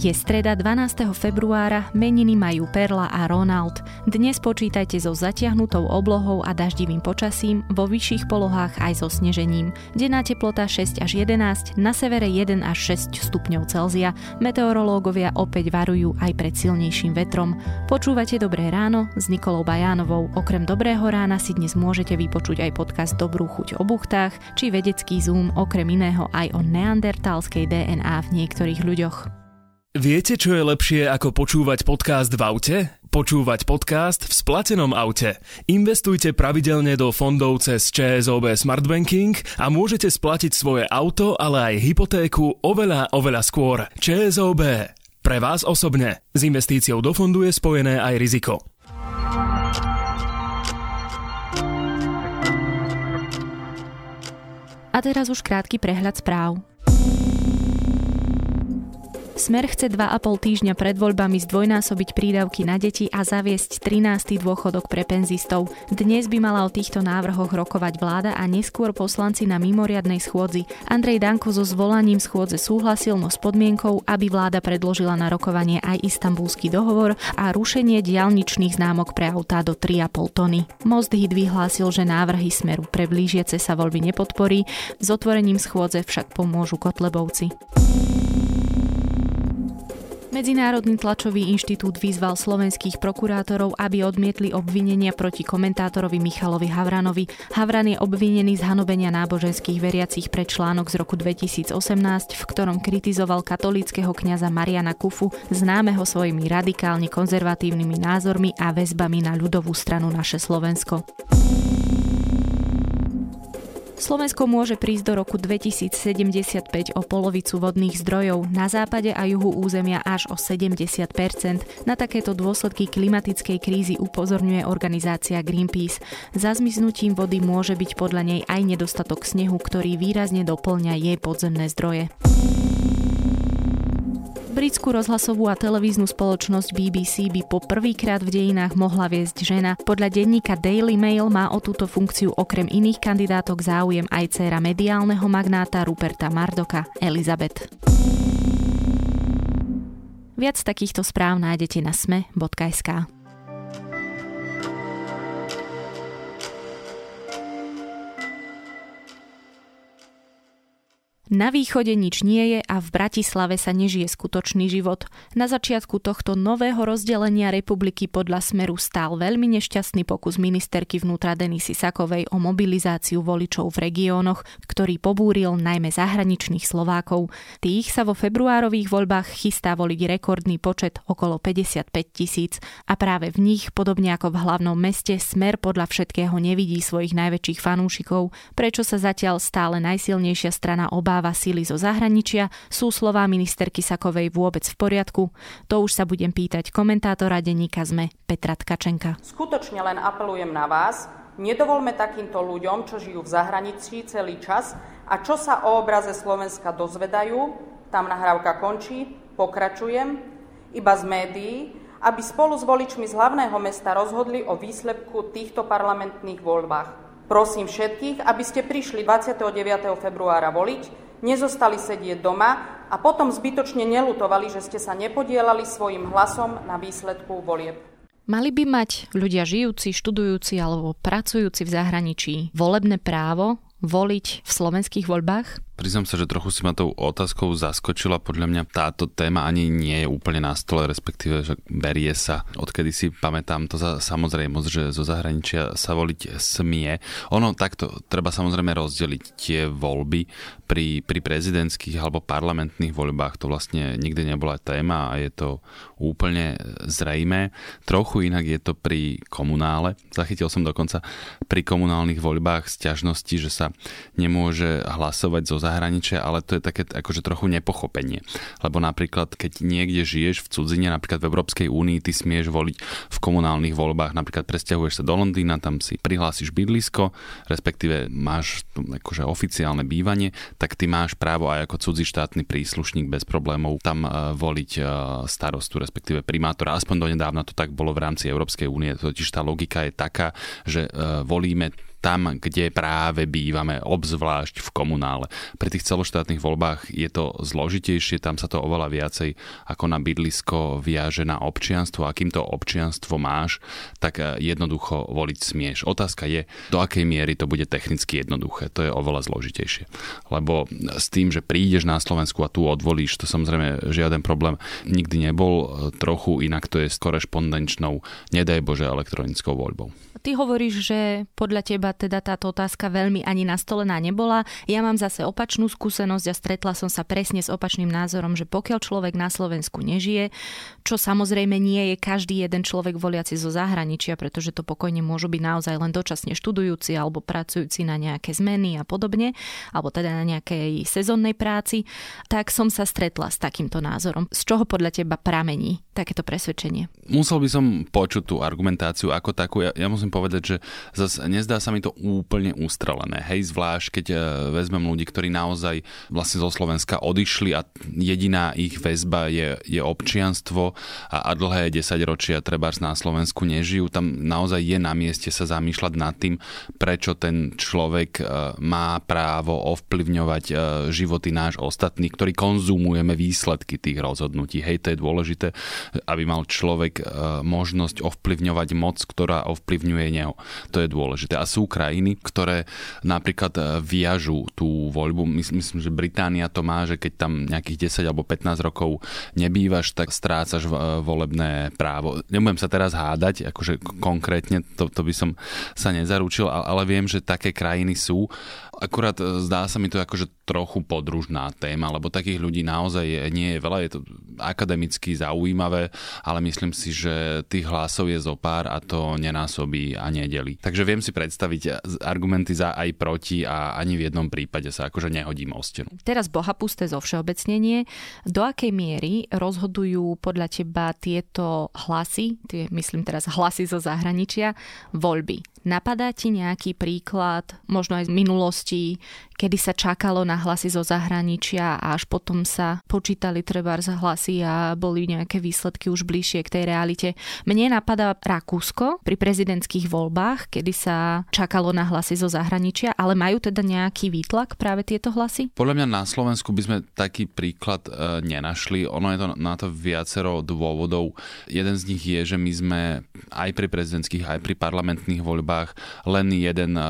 Je streda 12. februára, meniny majú Perla a Ronald. Dnes počítajte so zatiahnutou oblohou a daždivým počasím, vo vyšších polohách aj so snežením. Denná teplota 6 až 11, na severe 1 až 6 stupňov Celzia. Meteorológovia opäť varujú aj pred silnejším vetrom. Počúvate Dobré ráno s Nikolou Bajánovou. Okrem Dobrého rána si dnes môžete vypočuť aj podcast Dobrú chuť o buchtách, či vedecký zoom okrem iného aj o neandertalskej DNA v niektorých ľuďoch. Viete, čo je lepšie ako počúvať podcast v aute? Počúvať podcast v splatenom aute. Investujte pravidelne do fondov cez ČSOB Smart Banking a môžete splatiť svoje auto, ale aj hypotéku oveľa, oveľa skôr. ČSOB. Pre vás osobne. S investíciou do fondu je spojené aj riziko. A teraz už krátky prehľad správ. Smer chce 2,5 týždňa pred voľbami zdvojnásobiť prídavky na deti a zaviesť 13. dôchodok pre penzistov. Dnes by mala o týchto návrhoch rokovať vláda a neskôr poslanci na mimoriadnej schôdzi. Andrej Danko so zvolaním schôdze súhlasil, no s podmienkou, aby vláda predložila na rokovanie aj istambulský dohovor a rušenie diálničných známok pre autá do 3,5 tony. Most Hit vyhlásil, že návrhy Smeru pre blížiace sa voľby nepodporí, s otvorením schôdze však pomôžu Kotlebovci. Medzinárodný tlačový inštitút vyzval slovenských prokurátorov, aby odmietli obvinenia proti komentátorovi Michalovi Havranovi. Havran je obvinený z hanobenia náboženských veriacich pre článok z roku 2018, v ktorom kritizoval katolického kňaza Mariana Kufu, známeho svojimi radikálne konzervatívnymi názormi a väzbami na ľudovú stranu Naše Slovensko. Slovensko môže prísť do roku 2075 o polovicu vodných zdrojov, na západe a juhu územia až o 70% Na takéto dôsledky klimatickej krízy upozorňuje organizácia Greenpeace. Za zmiznutím vody môže byť podľa nej aj nedostatok snehu, ktorý výrazne doplňa jej podzemné zdroje. Britskú rozhlasovú a televíznu spoločnosť BBC by po prvýkrát v dejinách mohla viesť žena. Podľa denníka Daily Mail má o túto funkciu okrem iných kandidátok záujem aj dcéra mediálneho magnáta Ruperta Mardoka, Elizabeth. Viac takýchto správ nájdete na sme.sk. Na východe nič nie je a v Bratislave sa nežije skutočný život. Na začiatku tohto nového rozdelenia republiky podľa Smeru stál veľmi nešťastný pokus ministerky vnútra Denisy Sakovej o mobilizáciu voličov v regiónoch, ktorý pobúril najmä zahraničných Slovákov. Tých sa vo februárových voľbách chystá voliť rekordný počet okolo 55 tisíc a práve v nich, podobne ako v hlavnom meste, Smer podľa všetkého nevidí svojich najväčších fanúšikov, prečo sa zatiaľ stále najsilnejšia strana obáva dodáva síly zo zahraničia, sú slová ministerky Sakovej vôbec v poriadku? To už sa budem pýtať komentátora denníka ZME Petra Tkačenka. Skutočne len apelujem na vás, nedovolme takýmto ľuďom, čo žijú v zahraničí celý čas a čo sa o obraze Slovenska dozvedajú, tam nahrávka končí, pokračujem, iba z médií, aby spolu s voličmi z hlavného mesta rozhodli o výsledku týchto parlamentných voľbách. Prosím všetkých, aby ste prišli 29. februára voliť, nezostali sedieť doma a potom zbytočne nelutovali, že ste sa nepodielali svojim hlasom na výsledku volieb. Mali by mať ľudia žijúci, študujúci alebo pracujúci v zahraničí volebné právo voliť v slovenských voľbách? Priznám sa, že trochu si ma tou otázkou zaskočila. Podľa mňa táto téma ani nie je úplne na stole, respektíve, že berie sa. Odkedy si pamätám to za samozrejmosť, že zo zahraničia sa voliť smie. Ono takto, treba samozrejme rozdeliť tie voľby pri, pri prezidentských alebo parlamentných voľbách. To vlastne nikdy nebola téma a je to úplne zrejmé. Trochu inak je to pri komunále. Zachytil som dokonca pri komunálnych voľbách sťažnosti, že sa nemôže hlasovať zo zahraničia, ale to je také akože trochu nepochopenie. Lebo napríklad, keď niekde žiješ v cudzine, napríklad v Európskej únii, ty smieš voliť v komunálnych voľbách, napríklad presťahuješ sa do Londýna, tam si prihlásiš bydlisko, respektíve máš akože oficiálne bývanie, tak ty máš právo aj ako cudzí štátny príslušník bez problémov tam uh, voliť uh, starostu, respektíve primátora. Aspoň donedávna to tak bolo v rámci Európskej únie, totiž tá logika je taká, že uh, volíme tam, kde práve bývame, obzvlášť v komunále. Pri tých celoštátnych voľbách je to zložitejšie, tam sa to oveľa viacej ako na bydlisko viaže na občianstvo. A kým to občianstvo máš, tak eh, jednoducho voliť smieš. Otázka je, do akej miery to bude technicky jednoduché. To je oveľa zložitejšie. Lebo s tým, že prídeš na Slovensku a tu odvolíš, to samozrejme žiaden problém nikdy nebol. Trochu inak to je s korešpondenčnou, nedaj Bože, elektronickou voľbou. Ty hovoríš, že podľa teba teda táto otázka veľmi ani nastolená nebola. Ja mám zase opačnú skúsenosť a stretla som sa presne s opačným názorom, že pokiaľ človek na Slovensku nežije, čo samozrejme nie je každý jeden človek voliaci zo zahraničia, pretože to pokojne môžu byť naozaj len dočasne študujúci alebo pracujúci na nejaké zmeny a podobne, alebo teda na nejakej sezónnej práci, tak som sa stretla s takýmto názorom. Z čoho podľa teba pramení takéto presvedčenie? Musel by som počuť tú argumentáciu ako takú. Ja, ja musím povedať, že zase nezdá sa mi to úplne ustrelené. Hej, zvlášť keď e, vezmem ľudí, ktorí naozaj vlastne zo Slovenska odišli a jediná ich väzba je, je občianstvo a, a dlhé 10 ročia treba na Slovensku nežijú. Tam naozaj je na mieste sa zamýšľať nad tým, prečo ten človek e, má právo ovplyvňovať e, životy náš ostatných, ktorí konzumujeme výsledky tých rozhodnutí. Hej, to je dôležité, aby mal človek možnosť ovplyvňovať moc, ktorá ovplyvňuje neho. To je dôležité. A sú krajiny, ktoré napríklad e, viažú tú voľbu. Myslím, že Británia to má, že keď tam nejakých 10 alebo 15 rokov nebývaš, tak strácaš e, volebné právo. Nebudem sa teraz hádať, akože konkrétne, to, to by som sa nezaručil, ale viem, že také krajiny sú Akurát e, zdá sa mi to akože trochu podružná téma, lebo takých ľudí naozaj nie je veľa, je to akademicky zaujímavé, ale myslím si, že tých hlasov je zo pár a to nenásobí a nedeli. Takže viem si predstaviť argumenty za aj proti a ani v jednom prípade sa akože nehodím o stenu. Teraz bohapusté zo všeobecnenie. Do akej miery rozhodujú podľa teba tieto hlasy, tie myslím teraz hlasy zo zahraničia, voľby? Napadá ti nejaký príklad, možno aj z minulosti, kedy sa čakalo na hlasy zo zahraničia a až potom sa počítali treba z hlasy a boli nejaké výsledky už bližšie k tej realite. Mne napadá Rakúsko pri prezidentských voľbách, kedy sa čakalo na hlasy zo zahraničia, ale majú teda nejaký výtlak práve tieto hlasy? Podľa mňa na Slovensku by sme taký príklad e, nenašli. Ono je to na to viacero dôvodov. Jeden z nich je, že my sme aj pri prezidentských, aj pri parlamentných voľbách len jeden e,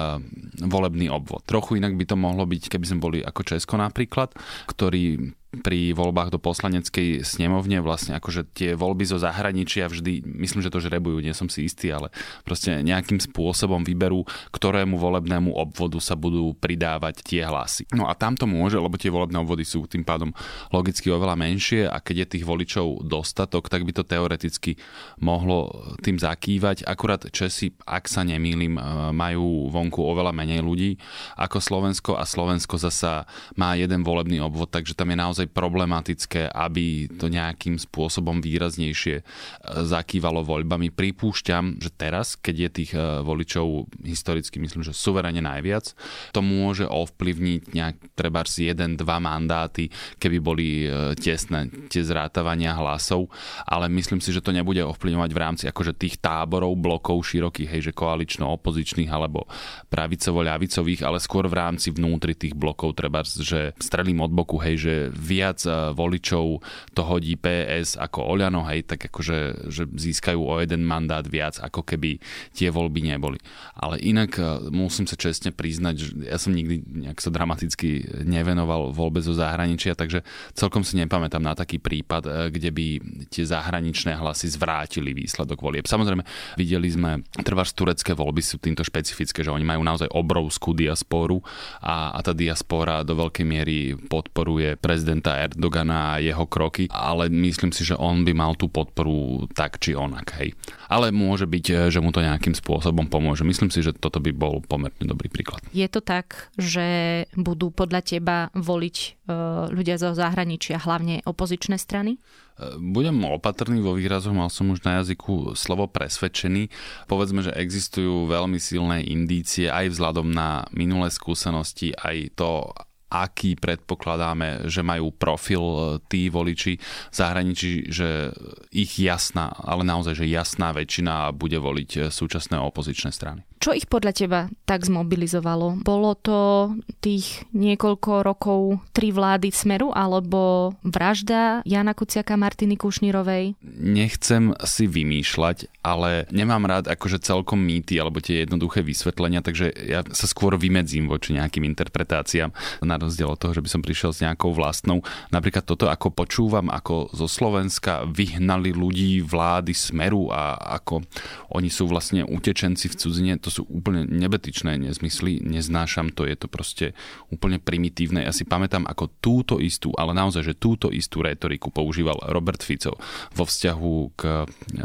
volebný obvod. Trochu inak by to mohlo byť, keby sme boli ako Česko napríklad, ktorý pri voľbách do poslaneckej snemovne vlastne akože tie voľby zo zahraničia vždy, myslím, že to žrebujú, nie som si istý, ale proste nejakým spôsobom vyberú, ktorému volebnému obvodu sa budú pridávať tie hlasy. No a tam to môže, lebo tie volebné obvody sú tým pádom logicky oveľa menšie a keď je tých voličov dostatok, tak by to teoreticky mohlo tým zakývať. Akurát Česi, ak sa nemýlim, e, majú vonku oveľa menej ľudí ako Slovensko a Slovensko zasa má jeden volebný obvod, takže tam je naozaj naozaj problematické, aby to nejakým spôsobom výraznejšie e, zakývalo voľbami. Pripúšťam, že teraz, keď je tých e, voličov historicky, myslím, že suverene najviac, to môže ovplyvniť nejak treba si jeden, dva mandáty, keby boli e, tesné tie zrátavania hlasov, ale myslím si, že to nebude ovplyvňovať v rámci akože tých táborov, blokov širokých, hej, že koalično-opozičných alebo pravicovo-ľavicových, ale skôr v rámci vnútri tých blokov, treba, že strelím od boku, hej, že viac eh, voličov to hodí PS ako Oľano, hej, tak akože že získajú o jeden mandát viac, ako keby tie voľby neboli. Ale inak eh, musím sa čestne priznať, že ja som nikdy nejak sa dramaticky nevenoval voľbe zo zahraničia, takže celkom si nepamätám na taký prípad, eh, kde by tie zahraničné hlasy zvrátili výsledok volieb. Samozrejme, videli sme, trvá turecké voľby sú týmto špecifické, že oni majú naozaj obrovskú diasporu a, a tá diaspora do veľkej miery podporuje prezident prezidenta Erdogana a jeho kroky, ale myslím si, že on by mal tú podporu tak či onak. Hej. Ale môže byť, že mu to nejakým spôsobom pomôže. Myslím si, že toto by bol pomerne dobrý príklad. Je to tak, že budú podľa teba voliť e, ľudia zo zahraničia, hlavne opozičné strany? E, budem opatrný vo výrazoch, mal som už na jazyku slovo presvedčený. Povedzme, že existujú veľmi silné indície aj vzhľadom na minulé skúsenosti, aj to, aký predpokladáme, že majú profil e, tí voliči v zahraničí, že ich jasná, ale naozaj, že jasná väčšina bude voliť e, súčasné opozičné strany. Čo ich podľa teba tak zmobilizovalo? Bolo to tých niekoľko rokov tri vlády Smeru alebo vražda Jana Kuciaka Martiny Kušnírovej? Nechcem si vymýšľať, ale nemám rád akože celkom mýty alebo tie jednoduché vysvetlenia, takže ja sa skôr vymedzím voči nejakým interpretáciám na rozdiel od toho, že by som prišiel s nejakou vlastnou. Napríklad toto, ako počúvam, ako zo Slovenska vyhnali ľudí vlády Smeru a ako oni sú vlastne utečenci v cudzine, to sú úplne nebetičné nezmysly, neznášam to, je to proste úplne primitívne. Ja si pamätám, ako túto istú, ale naozaj, že túto istú retoriku používal Robert Fico vo vzťahu k e,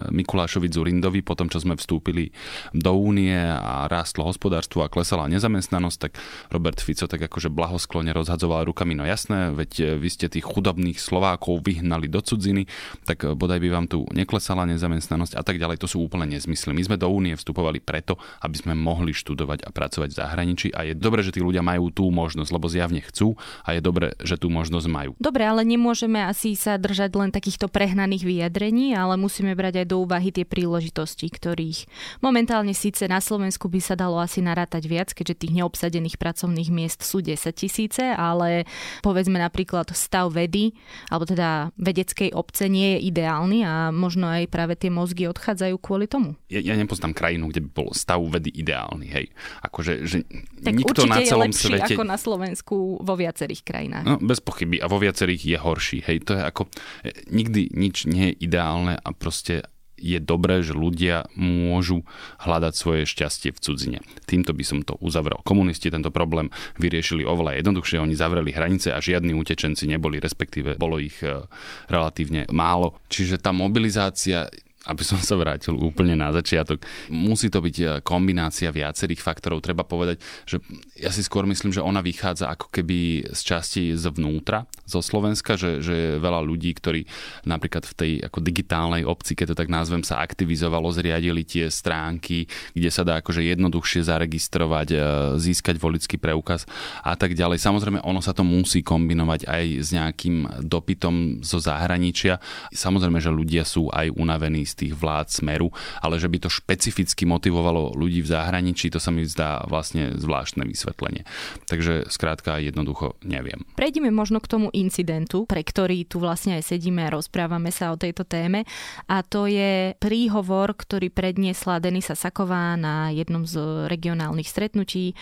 Mikulášovi Zurindovi, po tom, čo sme vstúpili do únie a rástlo hospodárstvo a klesala nezamestnanosť, tak Robert Fico tak akože blahosklone rozhadzoval rukami, no jasné, veď e, vy ste tých chudobných Slovákov vyhnali do cudziny, tak e, bodaj by vám tu neklesala nezamestnanosť a tak ďalej. To sú úplne nezmysly. My sme do únie vstupovali preto, aby sme mohli študovať a pracovať v zahraničí a je dobré, že tí ľudia majú tú možnosť, lebo zjavne chcú a je dobré, že tú možnosť majú. Dobre, ale nemôžeme asi sa držať len takýchto prehnaných vyjadrení, ale musíme brať aj do úvahy tie príležitosti, ktorých momentálne síce na Slovensku by sa dalo asi narátať viac, keďže tých neobsadených pracovných miest sú 10 tisíce, ale povedzme napríklad stav vedy, alebo teda vedeckej obce nie je ideálny a možno aj práve tie mozgy odchádzajú kvôli tomu. Ja, ja nepoznám krajinu, kde by bol stav vedy ideálny, hej. Akože, že tak nikto na celom je svete... ako na Slovensku vo viacerých krajinách. No, bez pochyby. A vo viacerých je horší, hej. To je ako... E, nikdy nič nie je ideálne a proste je dobré, že ľudia môžu hľadať svoje šťastie v cudzine. Týmto by som to uzavrel. Komunisti tento problém vyriešili oveľa jednoduchšie. Oni zavreli hranice a žiadni utečenci neboli, respektíve bolo ich e, relatívne málo. Čiže tá mobilizácia aby som sa vrátil úplne na začiatok. Musí to byť e, kombinácia viacerých faktorov. Treba povedať, že ja si skôr myslím, že ona vychádza ako keby z časti zvnútra, zo Slovenska, že, že veľa ľudí, ktorí napríklad v tej ako digitálnej obci, keď to tak nazvem, sa aktivizovalo, zriadili tie stránky, kde sa dá akože jednoduchšie zaregistrovať, e, získať volický preukaz a tak ďalej. Samozrejme, ono sa to musí kombinovať aj s nejakým dopytom zo zahraničia. Samozrejme, že ľudia sú aj unavení z tých vlád smeru, ale že by to špecificky motivovalo ľudí v zahraničí, to sa mi zdá vlastne zvláštne vysvetlenie. Takže skrátka jednoducho neviem. Prejdime možno k tomu incidentu, pre ktorý tu vlastne aj sedíme a rozprávame sa o tejto téme a to je príhovor, ktorý predniesla Denisa Saková na jednom z regionálnych stretnutí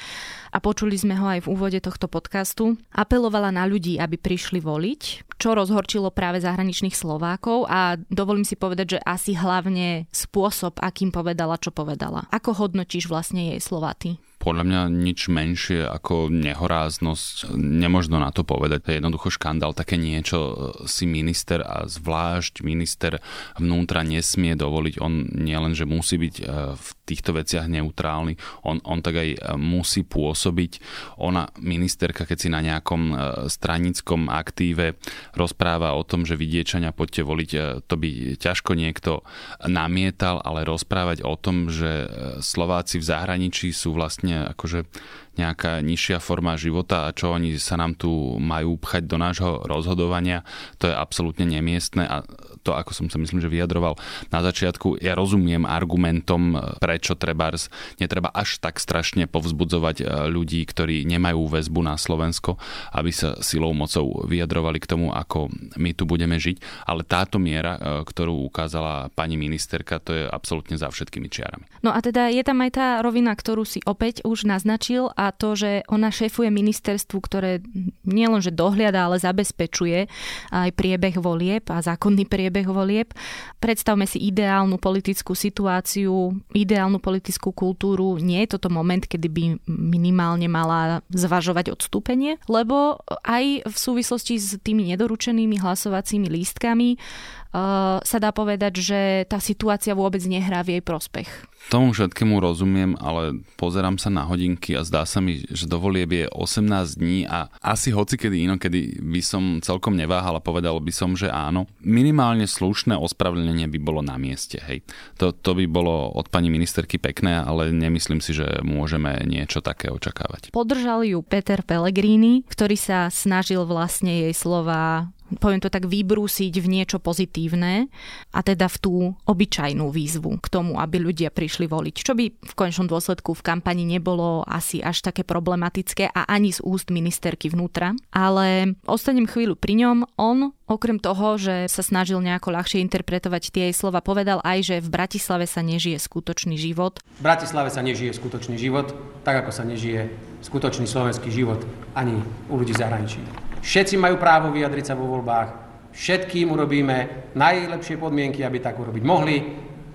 a počuli sme ho aj v úvode tohto podcastu. Apelovala na ľudí, aby prišli voliť, čo rozhorčilo práve zahraničných Slovákov a dovolím si povedať, že asi hlavne spôsob, akým povedala, čo povedala. Ako hodnotíš vlastne jej slovaty? podľa mňa nič menšie ako nehoráznosť. Nemožno na to povedať. To je jednoducho škandál. Také niečo si minister a zvlášť minister vnútra nesmie dovoliť. On nielen, že musí byť e, v týchto veciach neutrálny, on, on tak aj e, musí pôsobiť. Ona, ministerka, keď si na nejakom e, stranickom aktíve rozpráva o tom, že vidiečania poďte voliť, to by ťažko niekto namietal, ale rozprávať o tom, že Slováci v zahraničí sú vlastne akože nejaká nižšia forma života a čo oni sa nám tu majú pchať do nášho rozhodovania, to je absolútne nemiestne a to, ako som sa myslím, že vyjadroval na začiatku, ja rozumiem argumentom, prečo trebárs netreba až tak strašne povzbudzovať e, ľudí, ktorí nemajú väzbu na Slovensko, aby sa silou mocou vyjadrovali k tomu, ako my tu budeme žiť, ale táto miera, e, ktorú ukázala pani ministerka, to je absolútne za všetkými čiarami. No a teda je tam aj tá rovina, ktorú si opäť už naznačil to, že ona šéfuje ministerstvu, ktoré nielenže dohliada, ale zabezpečuje aj priebeh volieb a zákonný priebeh volieb. Predstavme si ideálnu politickú situáciu, ideálnu politickú kultúru. Nie je toto moment, kedy by minimálne mala zvažovať odstúpenie, lebo aj v súvislosti s tými nedoručenými hlasovacími lístkami uh, sa dá povedať, že tá situácia vôbec nehrá v jej prospech. Tomu všetkému rozumiem, ale pozerám sa na hodinky a zdá sa mi, že dovolieb je 18 dní a asi hoci kedy inokedy by som celkom neváhal a povedal by som, že áno. Minimálne slušné ospravedlnenie by bolo na mieste. Hej. To, to by bolo od pani ministerky pekné, ale nemyslím si, že môžeme niečo také očakávať. Podržal ju Peter Pellegrini, ktorý sa snažil vlastne jej slova poviem to tak, vybrúsiť v niečo pozitívne a teda v tú obyčajnú výzvu k tomu, aby ľudia prišli voliť. Čo by v končnom dôsledku v kampani nebolo asi až také problematické a ani z úst ministerky vnútra. Ale ostanem chvíľu pri ňom. On Okrem toho, že sa snažil nejako ľahšie interpretovať tie jej slova, povedal aj, že v Bratislave sa nežije skutočný život. V Bratislave sa nežije skutočný život, tak ako sa nežije skutočný slovenský život ani u ľudí zahraničí. Všetci majú právo vyjadriť sa vo voľbách, všetkým urobíme najlepšie podmienky, aby tak urobiť mohli.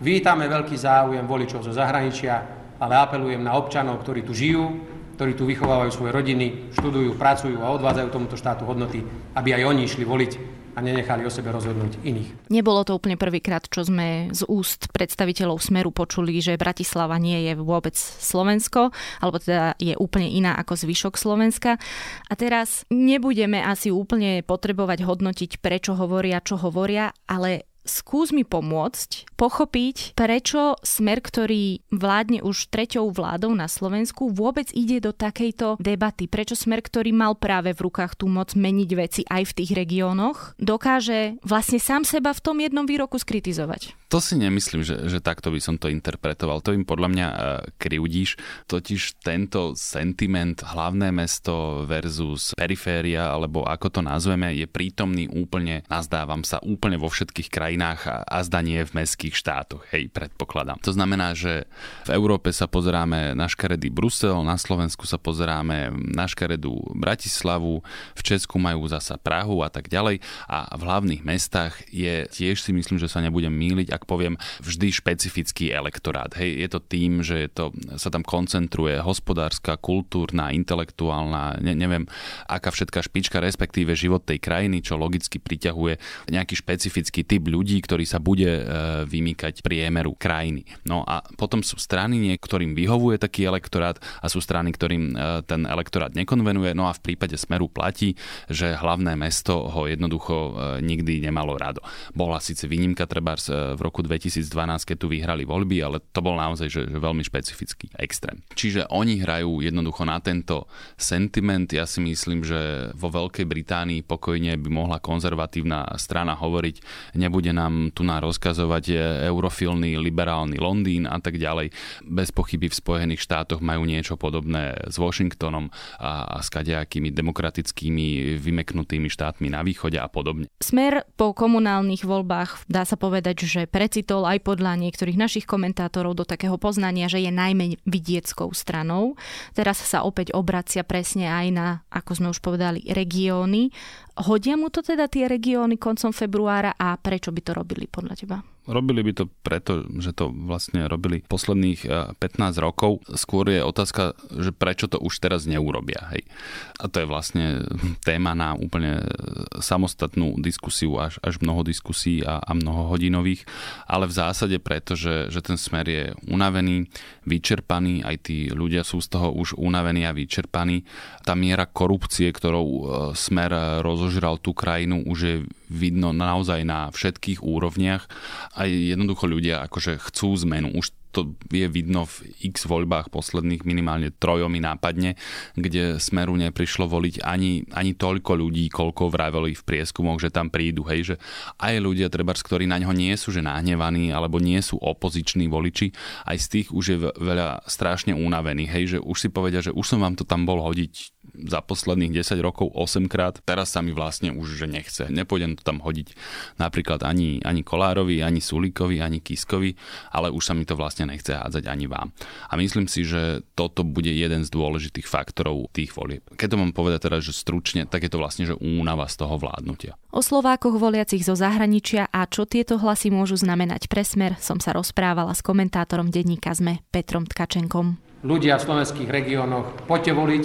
Vítame veľký záujem voličov zo zahraničia, ale apelujem na občanov, ktorí tu žijú, ktorí tu vychovávajú svoje rodiny, študujú, pracujú a odvádzajú tomuto štátu hodnoty, aby aj oni išli voliť a nenechali o sebe rozhodnúť iných. Nebolo to úplne prvýkrát, čo sme z úst predstaviteľov Smeru počuli, že Bratislava nie je vôbec Slovensko, alebo teda je úplne iná ako zvyšok Slovenska. A teraz nebudeme asi úplne potrebovať hodnotiť, prečo hovoria, čo hovoria, ale skús mi pomôcť pochopiť, prečo smer, ktorý vládne už treťou vládou na Slovensku, vôbec ide do takejto debaty. Prečo smer, ktorý mal práve v rukách tú moc meniť veci aj v tých regiónoch, dokáže vlastne sám seba v tom jednom výroku skritizovať. To si nemyslím, že, že takto by som to interpretoval. To im podľa mňa uh, krivdíš. Totiž tento sentiment hlavné mesto versus periféria, alebo ako to nazveme, je prítomný úplne, nazdávam sa, úplne vo všetkých krajinách a, a zdanie v mestských štátoch. Hej, predpokladám. To znamená, že v Európe sa pozeráme na škaredý Brusel, na Slovensku sa pozeráme na škaredú Bratislavu, v Česku majú zasa Prahu a tak ďalej. A v hlavných mestách je tiež si myslím, že sa nebudem míliť, tak poviem, vždy špecifický elektorát. Hej, je to tým, že je to, sa tam koncentruje hospodárska, kultúrna, intelektuálna, ne, neviem, aká všetká špička, respektíve život tej krajiny, čo logicky priťahuje nejaký špecifický typ ľudí, ktorý sa bude e, vymýkať priemeru krajiny. No a potom sú strany, niektorým vyhovuje taký elektorát a sú strany, ktorým e, ten elektorát nekonvenuje. No a v prípade Smeru platí, že hlavné mesto ho jednoducho e, nikdy nemalo rado. Bola síce výnimka treba v roku 2012, keď tu vyhrali voľby, ale to bol naozaj že, že veľmi špecifický extrém. Čiže oni hrajú jednoducho na tento sentiment. Ja si myslím, že vo Veľkej Británii pokojne by mohla konzervatívna strana hovoriť, nebude nám tu na rozkazovať eurofilný liberálny Londýn a tak ďalej. Bez pochyby v Spojených štátoch majú niečo podobné s Washingtonom a, a s kadejakými demokratickými vymeknutými štátmi na východe a podobne. Smer po komunálnych voľbách dá sa povedať, že precitol aj podľa niektorých našich komentátorov do takého poznania, že je najmä vidieckou stranou. Teraz sa opäť obracia presne aj na, ako sme už povedali, regióny. Hodia mu to teda tie regióny koncom februára a prečo by to robili podľa teba? Robili by to preto, že to vlastne robili posledných 15 eh, rokov. Skôr je otázka, že prečo to už teraz neurobia. Hej. A to je vlastne téma na úplne samostatnú diskusiu, až, až mnoho diskusí a, a mnoho hodinových. Ale v zásade preto, že, že ten smer je unavený, vyčerpaný, aj tí ľudia sú z toho už unavení a vyčerpaní. Tá miera korupcie, ktorou eh, smer rozožral tú krajinu, už je vidno naozaj na všetkých úrovniach. Aj jednoducho ľudia akože chcú zmenu. Už to je vidno v x voľbách posledných minimálne trojomi nápadne, kde Smeru neprišlo voliť ani, ani toľko ľudí, koľko vraveli v prieskumoch, že tam prídu. Hej, že aj ľudia, treba, ktorí na ňo nie sú že nahnevaní alebo nie sú opoziční voliči, aj z tých už je veľa strašne unavených. Hej, že už si povedia, že už som vám to tam bol hodiť za posledných 10 rokov 8 krát, teraz sa mi vlastne už že nechce. Nepôjdem to tam hodiť napríklad ani, ani Kolárovi, ani Sulíkovi, ani Kiskovi, ale už sa mi to vlastne nechce hádzať ani vám. A myslím si, že toto bude jeden z dôležitých faktorov tých volieb. Keď to mám povedať teda, že stručne, tak je to vlastne, že únava z toho vládnutia. O Slovákoch voliacich zo zahraničia a čo tieto hlasy môžu znamenať pre smer, som sa rozprávala s komentátorom denníka ZME Petrom Tkačenkom. Ľudia v slovenských regiónoch, poďte voliť,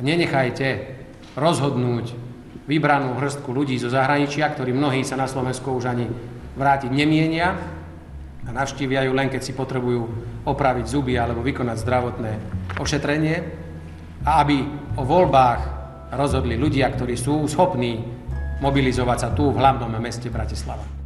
nenechajte rozhodnúť vybranú hrstku ľudí zo zahraničia, ktorí mnohí sa na Slovensku už ani vrátiť nemienia a navštívia ju len, keď si potrebujú opraviť zuby alebo vykonať zdravotné ošetrenie a aby o voľbách rozhodli ľudia, ktorí sú schopní mobilizovať sa tu v hlavnom meste Bratislava.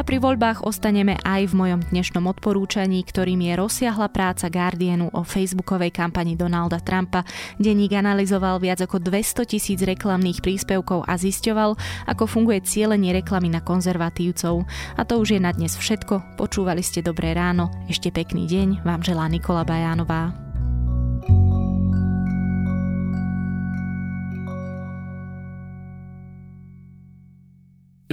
A pri voľbách ostaneme aj v mojom dnešnom odporúčaní, ktorým je rozsiahla práca Guardianu o facebookovej kampani Donalda Trumpa. Denník analyzoval viac ako 200 tisíc reklamných príspevkov a zisťoval, ako funguje cieľenie reklamy na konzervatívcov. A to už je na dnes všetko. Počúvali ste Dobré ráno. Ešte pekný deň vám želá Nikola Bajánová.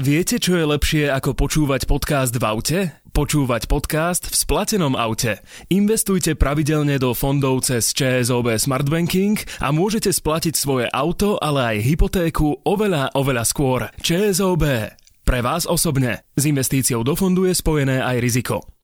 Viete, čo je lepšie ako počúvať podcast v aute? Počúvať podcast v splatenom aute. Investujte pravidelne do fondov cez ČSOB Smart Banking a môžete splatiť svoje auto, ale aj hypotéku oveľa, oveľa skôr. ČSOB. Pre vás osobne. S investíciou do fondu je spojené aj riziko.